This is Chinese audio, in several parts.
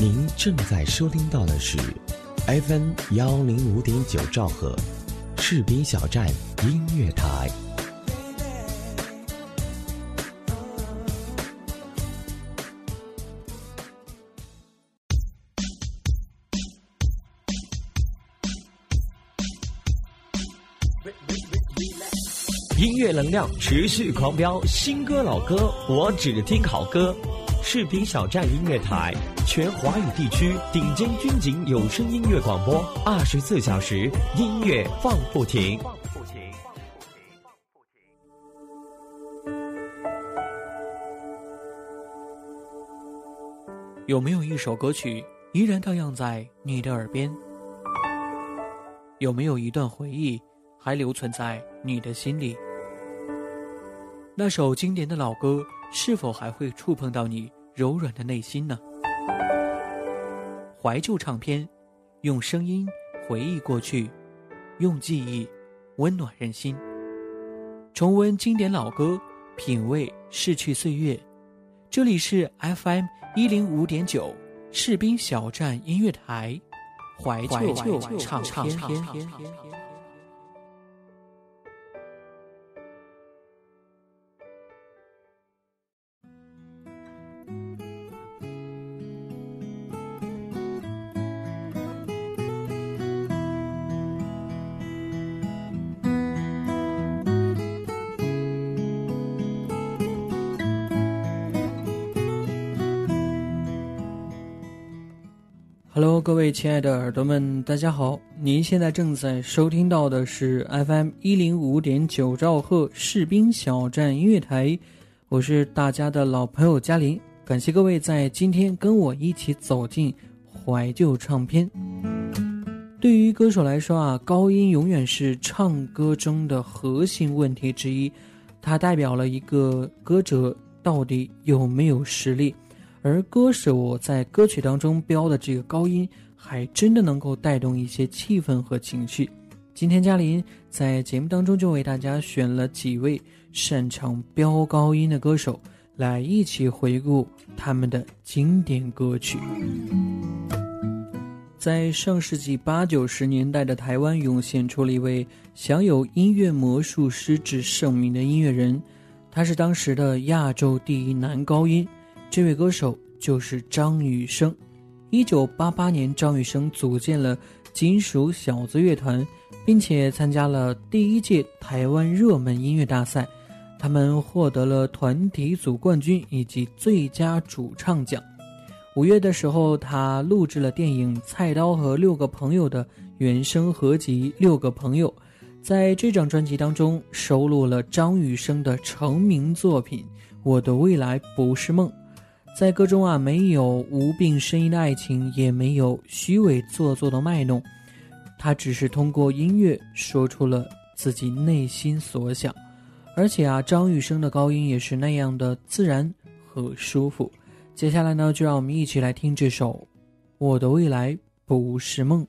您正在收听到的是 FM 幺零五点九兆赫，赤兵小站音乐台。音乐能量持续狂飙，新歌老歌我只听好歌。士兵小站音乐台，全华语地区顶尖军警有声音乐广播，二十四小时音乐放不停。有没有一首歌曲依然荡漾在你的耳边？有没有一段回忆还留存在你的心里？那首经典的老歌是否还会触碰到你柔软的内心呢？怀旧唱片，用声音回忆过去，用记忆温暖人心。重温经典老歌，品味逝去岁月。这里是 FM 一零五点九士兵小站音乐台，怀旧唱片。各位亲爱的耳朵们，大家好！您现在正在收听到的是 FM 一零五点九兆赫士兵小站音乐台，我是大家的老朋友嘉林，感谢各位在今天跟我一起走进怀旧唱片。对于歌手来说啊，高音永远是唱歌中的核心问题之一，它代表了一个歌者到底有没有实力。而歌手在歌曲当中标的这个高音，还真的能够带动一些气氛和情绪。今天嘉林在节目当中就为大家选了几位擅长飙高音的歌手，来一起回顾他们的经典歌曲。在上世纪八九十年代的台湾，涌现出了一位享有“音乐魔术师”之盛名的音乐人，他是当时的亚洲第一男高音。这位歌手就是张雨生。一九八八年，张雨生组建了金属小子乐团，并且参加了第一届台湾热门音乐大赛，他们获得了团体组冠军以及最佳主唱奖。五月的时候，他录制了电影《菜刀和六个朋友》的原声合集《六个朋友》，在这张专辑当中收录了张雨生的成名作品《我的未来不是梦》。在歌中啊，没有无病呻吟的爱情，也没有虚伪做作的卖弄，他只是通过音乐说出了自己内心所想，而且啊，张雨生的高音也是那样的自然和舒服。接下来呢，就让我们一起来听这首《我的未来不是梦》。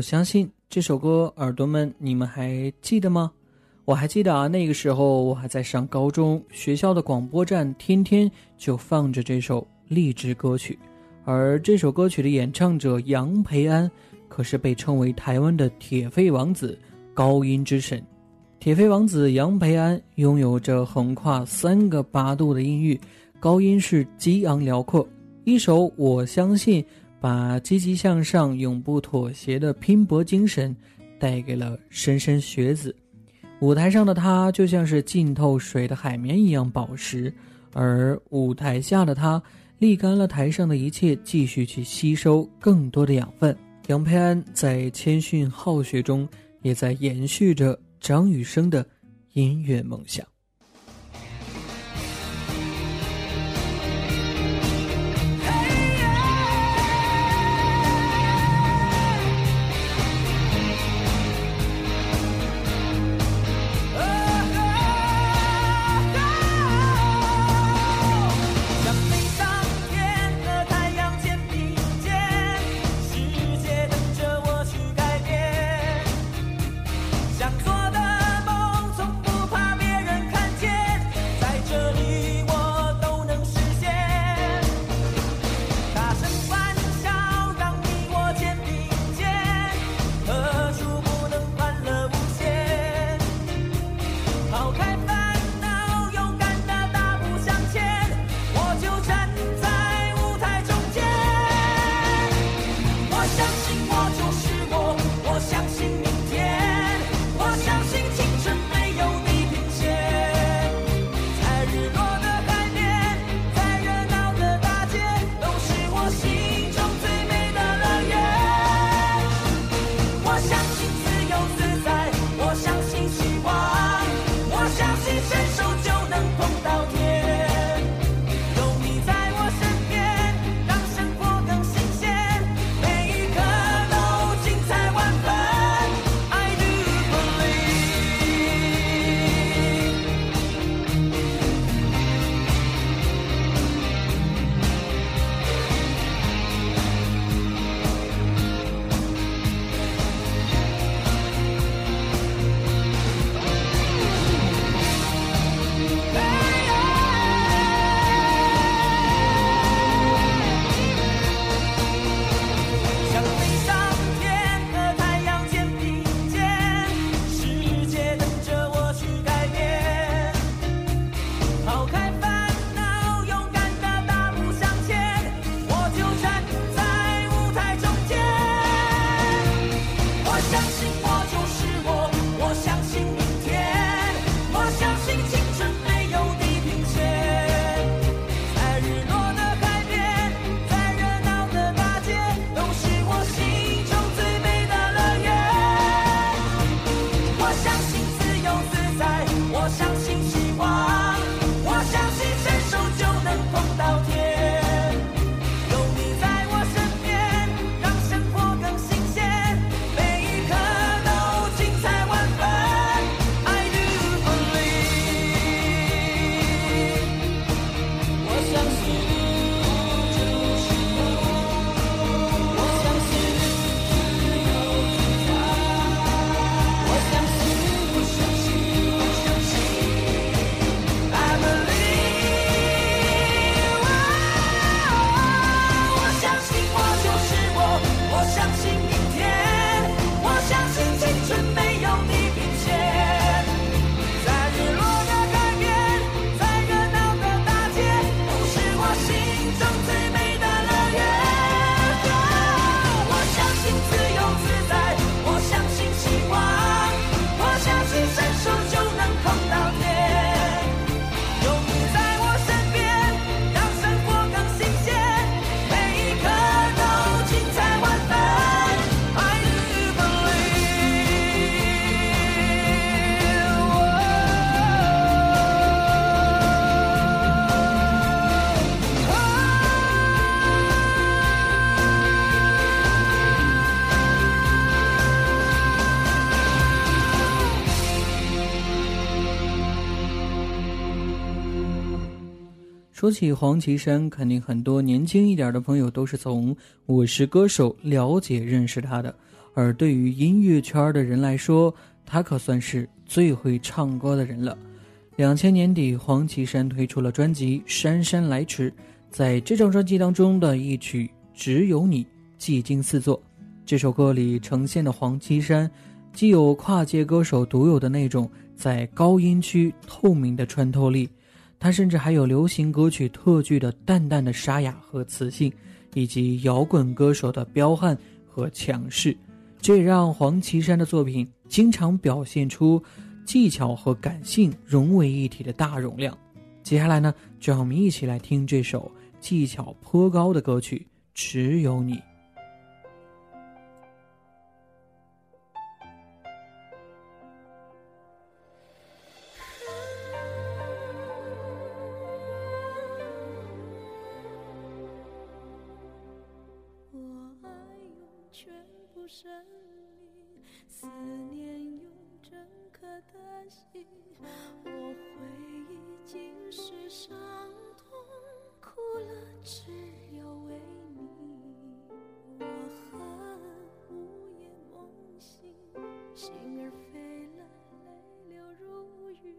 我相信这首歌，耳朵们你们还记得吗？我还记得啊，那个时候我还在上高中，学校的广播站天天就放着这首励志歌曲，而这首歌曲的演唱者杨培安可是被称为台湾的铁肺王子、高音之神。铁肺王子杨培安拥有着横跨三个八度的音域，高音是激昂辽阔。一首《我相信》把积极向上、永不妥协的拼搏精神带给了莘莘学子。舞台上的他就像是浸透水的海绵一样宝石，而舞台下的他沥干了台上的一切，继续去吸收更多的养分。杨培安在谦逊好学中，也在延续着张雨生的音乐梦想。说起黄绮珊，肯定很多年轻一点的朋友都是从《我是歌手》了解认识她的。而对于音乐圈的人来说，她可算是最会唱歌的人了。两千年底，黄绮珊推出了专辑《姗姗来迟》，在这张专辑当中的一曲《只有你》技惊四座。这首歌里呈现的黄绮珊，既有跨界歌手独有的那种在高音区透明的穿透力。他甚至还有流行歌曲特具的淡淡的沙哑和磁性，以及摇滚歌手的彪悍和强势，这也让黄绮珊的作品经常表现出技巧和感性融为一体的大容量。接下来呢，就让我们一起来听这首技巧颇高的歌曲《只有你》。只有为你，我恨，午夜梦醒，心儿飞了，泪流如雨，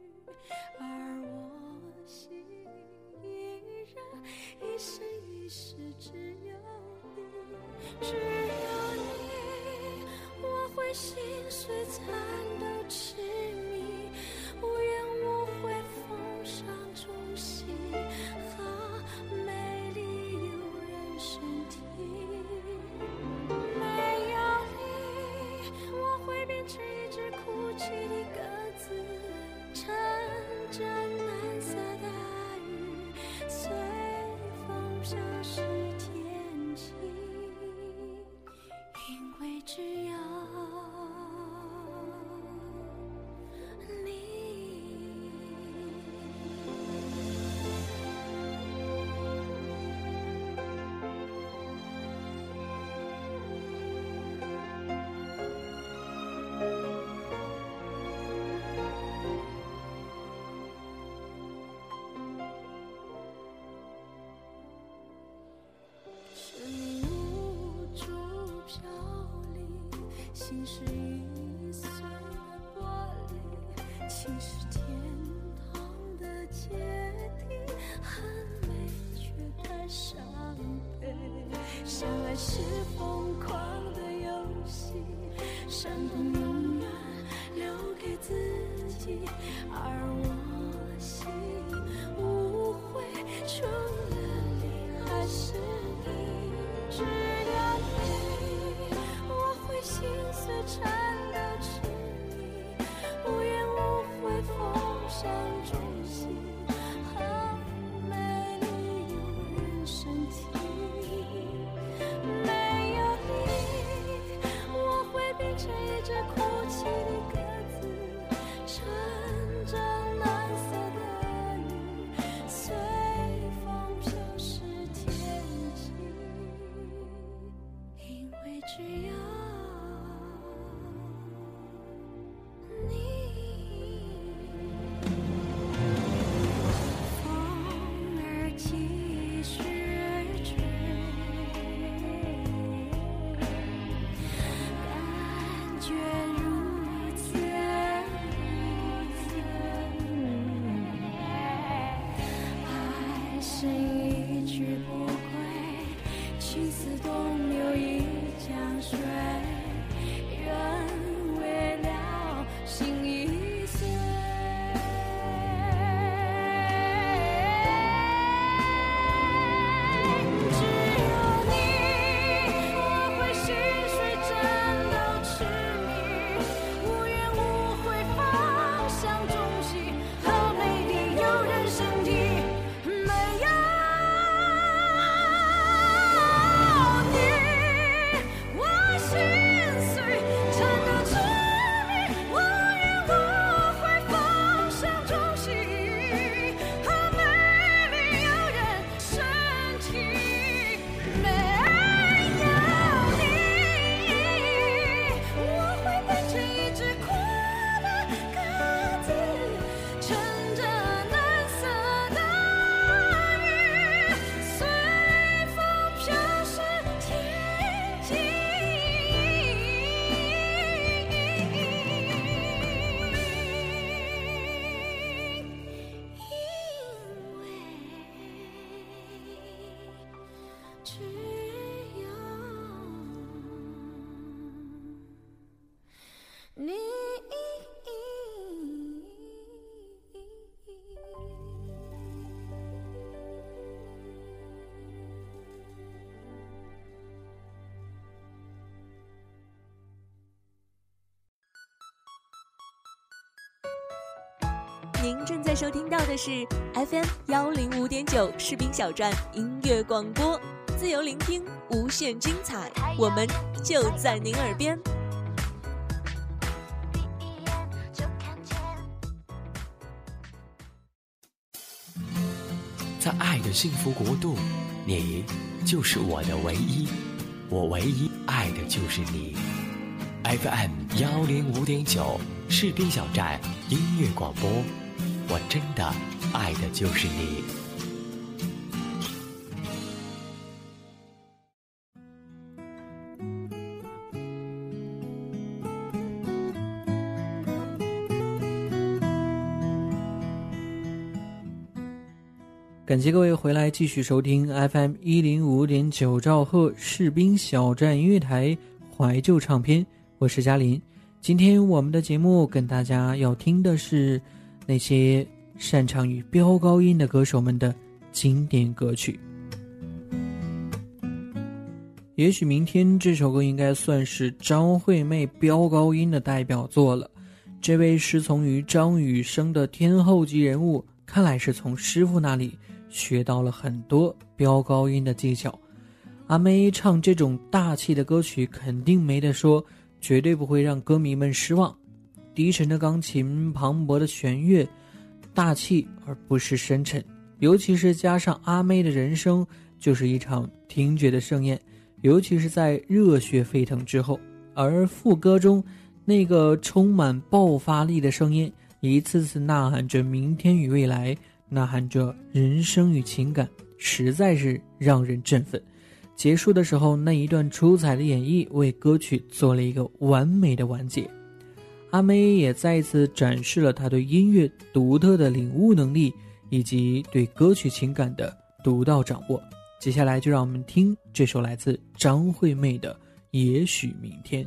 而我心依然，一生一世只有你，只有你，我会心碎惨淡。是易碎的玻璃，情是天堂的阶梯，很美却太伤悲。相爱是疯狂的游戏，伤痛永远留给自己，而我心无悔，除了你还是你，只要你，您正在收听到的是 FM 幺零五点九士兵小站音乐广播，自由聆听，无限精彩，我们就在您耳边。在爱的幸福国度，你就是我的唯一，我唯一爱的就是你。FM 幺零五点九士兵小站音乐广播，我真的爱的就是你。感谢各位回来继续收听 FM 一零五点九兆赫士兵小站音乐台怀旧唱片，我是嘉林。今天我们的节目跟大家要听的是那些擅长于飙高音的歌手们的经典歌曲。也许明天这首歌应该算是张惠妹飙高音的代表作了。这位师从于张雨生的天后级人物，看来是从师傅那里学到了很多飙高音的技巧。阿妹唱这种大气的歌曲，肯定没得说，绝对不会让歌迷们失望。低沉的钢琴，磅礴的弦乐，大气而不失深沉。尤其是加上阿妹的人声，就是一场听觉的盛宴。尤其是在热血沸腾之后，而副歌中那个充满爆发力的声音，一次次呐喊着明天与未来，呐喊着人生与情感，实在是让人振奋。结束的时候，那一段出彩的演绎为歌曲做了一个完美的完结。阿妹也再一次展示了她对音乐独特的领悟能力，以及对歌曲情感的独到掌握。接下来就让我们听这首来自张惠妹的《也许明天》。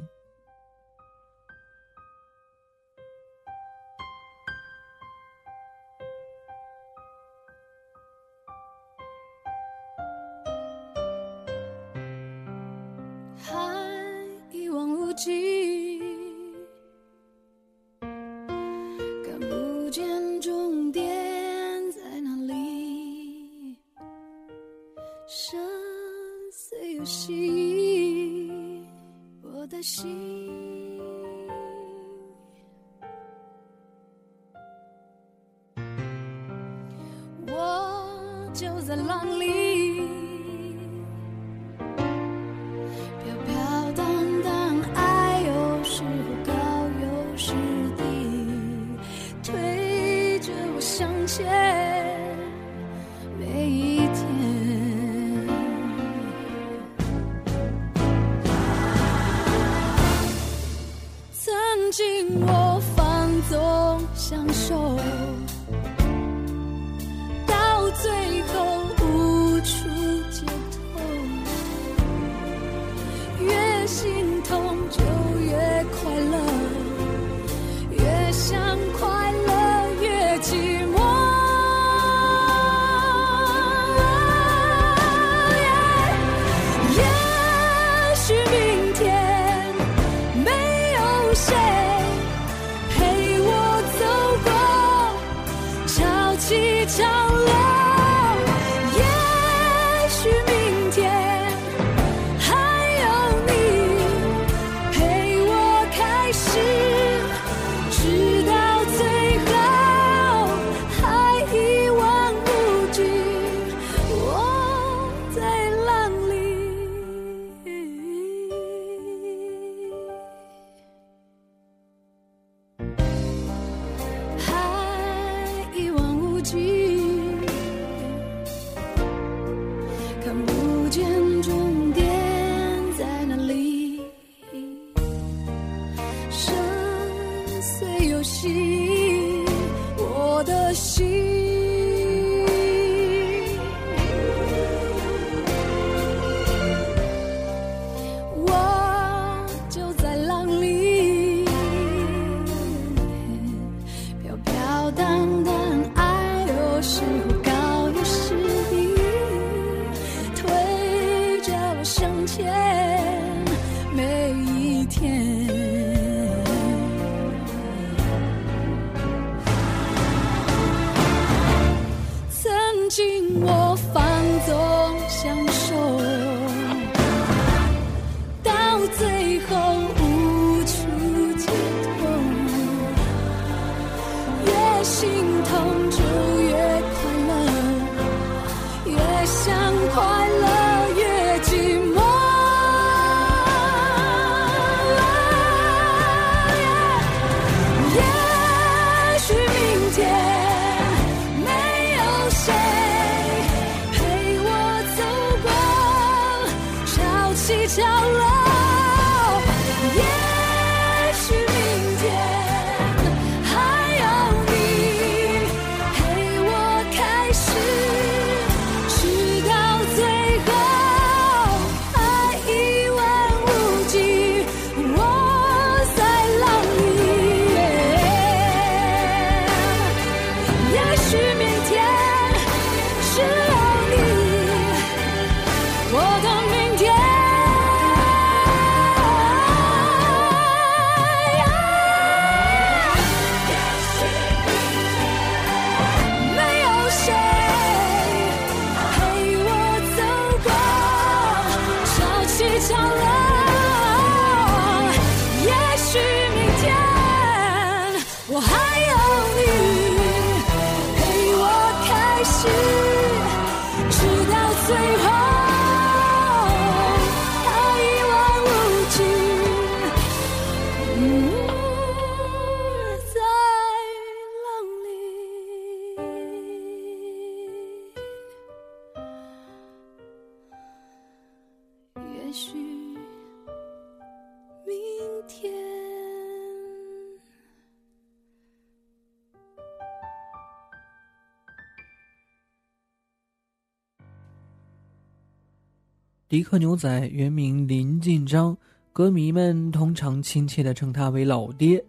迪克牛仔原名林进章，歌迷们通常亲切地称他为老爹。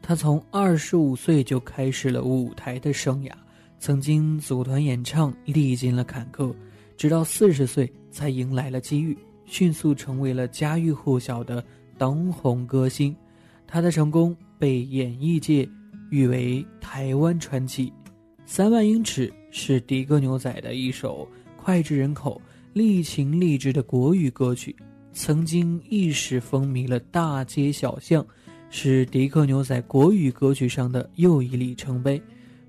他从二十五岁就开始了舞台的生涯，曾经组团演唱，历经了坎坷，直到四十岁才迎来了机遇，迅速成为了家喻户晓的当红歌星。他的成功被演艺界誉为台湾传奇。三万英尺是迪克牛仔的一首脍炙人口、励情励志的国语歌曲，曾经一时风靡了大街小巷，是迪克牛仔国语歌曲上的又一里程碑。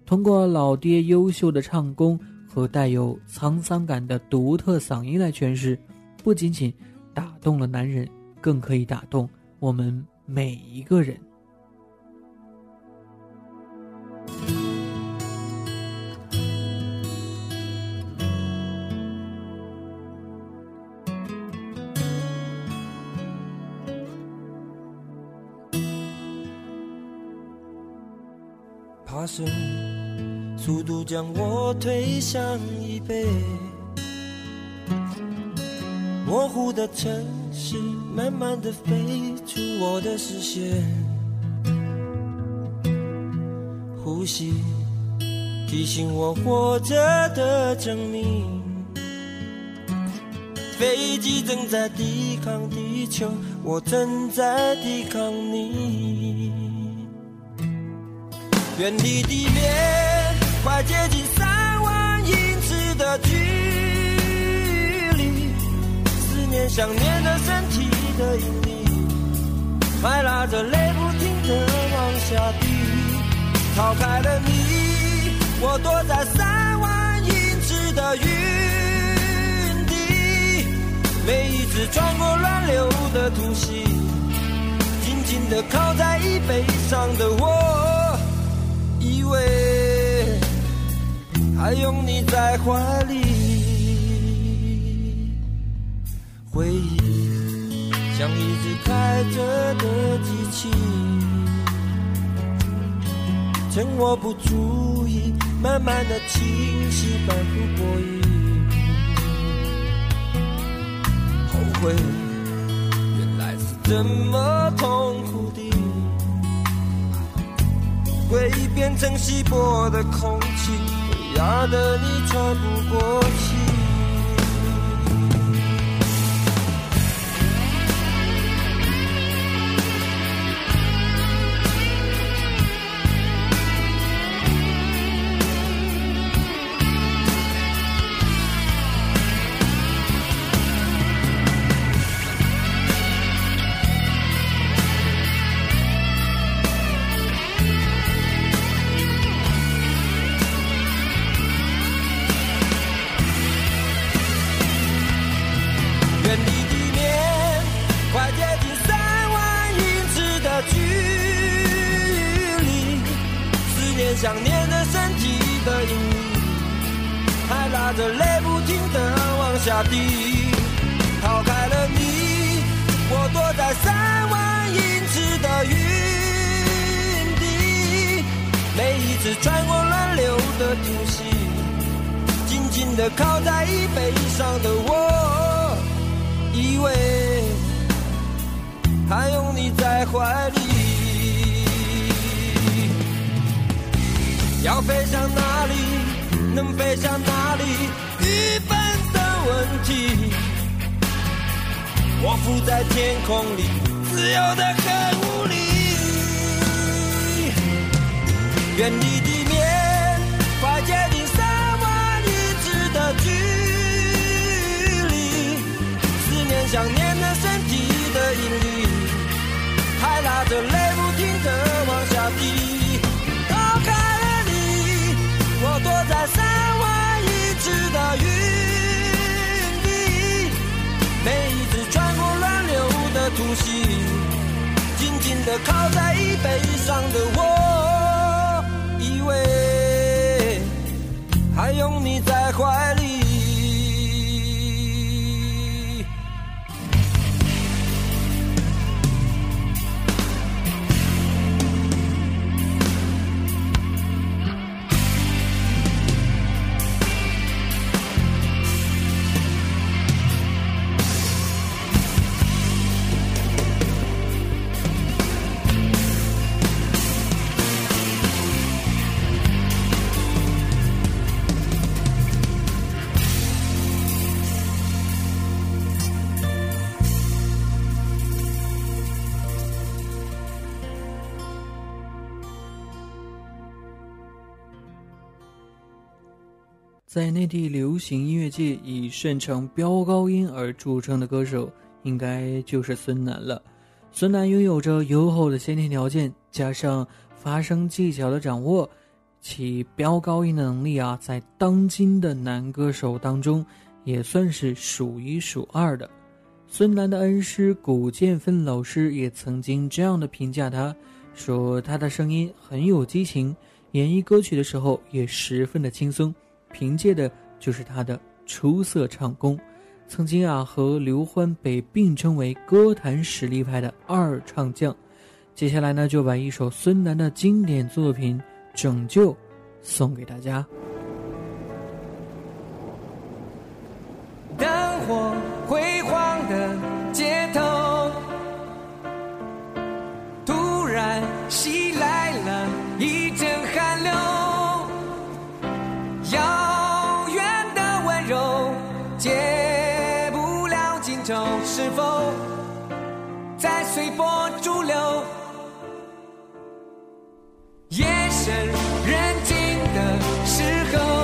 通过老爹优秀的唱功和带有沧桑感的独特嗓音来诠释，不仅仅打动了男人，更可以打动我们每一个人。速度将我推向椅背。模糊的城市，慢慢的飞出我的视线。呼吸，提醒我活着的证明。飞机正在抵抗地球，我正在抵抗你。远离地面，快接近三万英尺的距离。思念想念的身体的引力，快拉着泪不停的往下滴。逃开了你，我躲在三万英尺的云底。每一次穿过乱流的突袭，紧紧的靠在椅背上的我。以为还拥你在怀里，回忆像一直开着的机器，趁我不注意，慢慢的清晰，反复过瘾。后悔，原来是这么痛苦的。回忆变成稀薄的空气，会压得你喘不过气。问题。我浮在天空里，自由的很无力。远离地面，快接近三万英尺的距离。思念想念的身体的引力，还拉着泪靠在椅背上的我，以为还拥你在怀里。在内地流行音乐界以擅长飙高音而著称的歌手，应该就是孙楠了。孙楠拥有着优厚的先天条件，加上发声技巧的掌握，其飙高音的能力啊，在当今的男歌手当中也算是数一数二的。孙楠的恩师古建芬老师也曾经这样的评价他，说他的声音很有激情，演绎歌曲的时候也十分的轻松。凭借的就是他的出色唱功，曾经啊和刘欢被并称为歌坛实力派的二唱将。接下来呢，就把一首孙楠的经典作品《拯救》送给大家。灯火辉煌的街头，突然袭来的时候。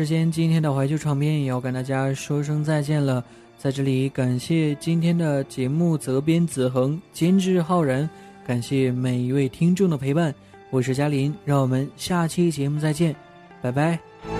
时间，今天的怀旧唱片也要跟大家说声再见了。在这里，感谢今天的节目责编子恒、监制浩然，感谢每一位听众的陪伴。我是嘉林，让我们下期节目再见，拜拜。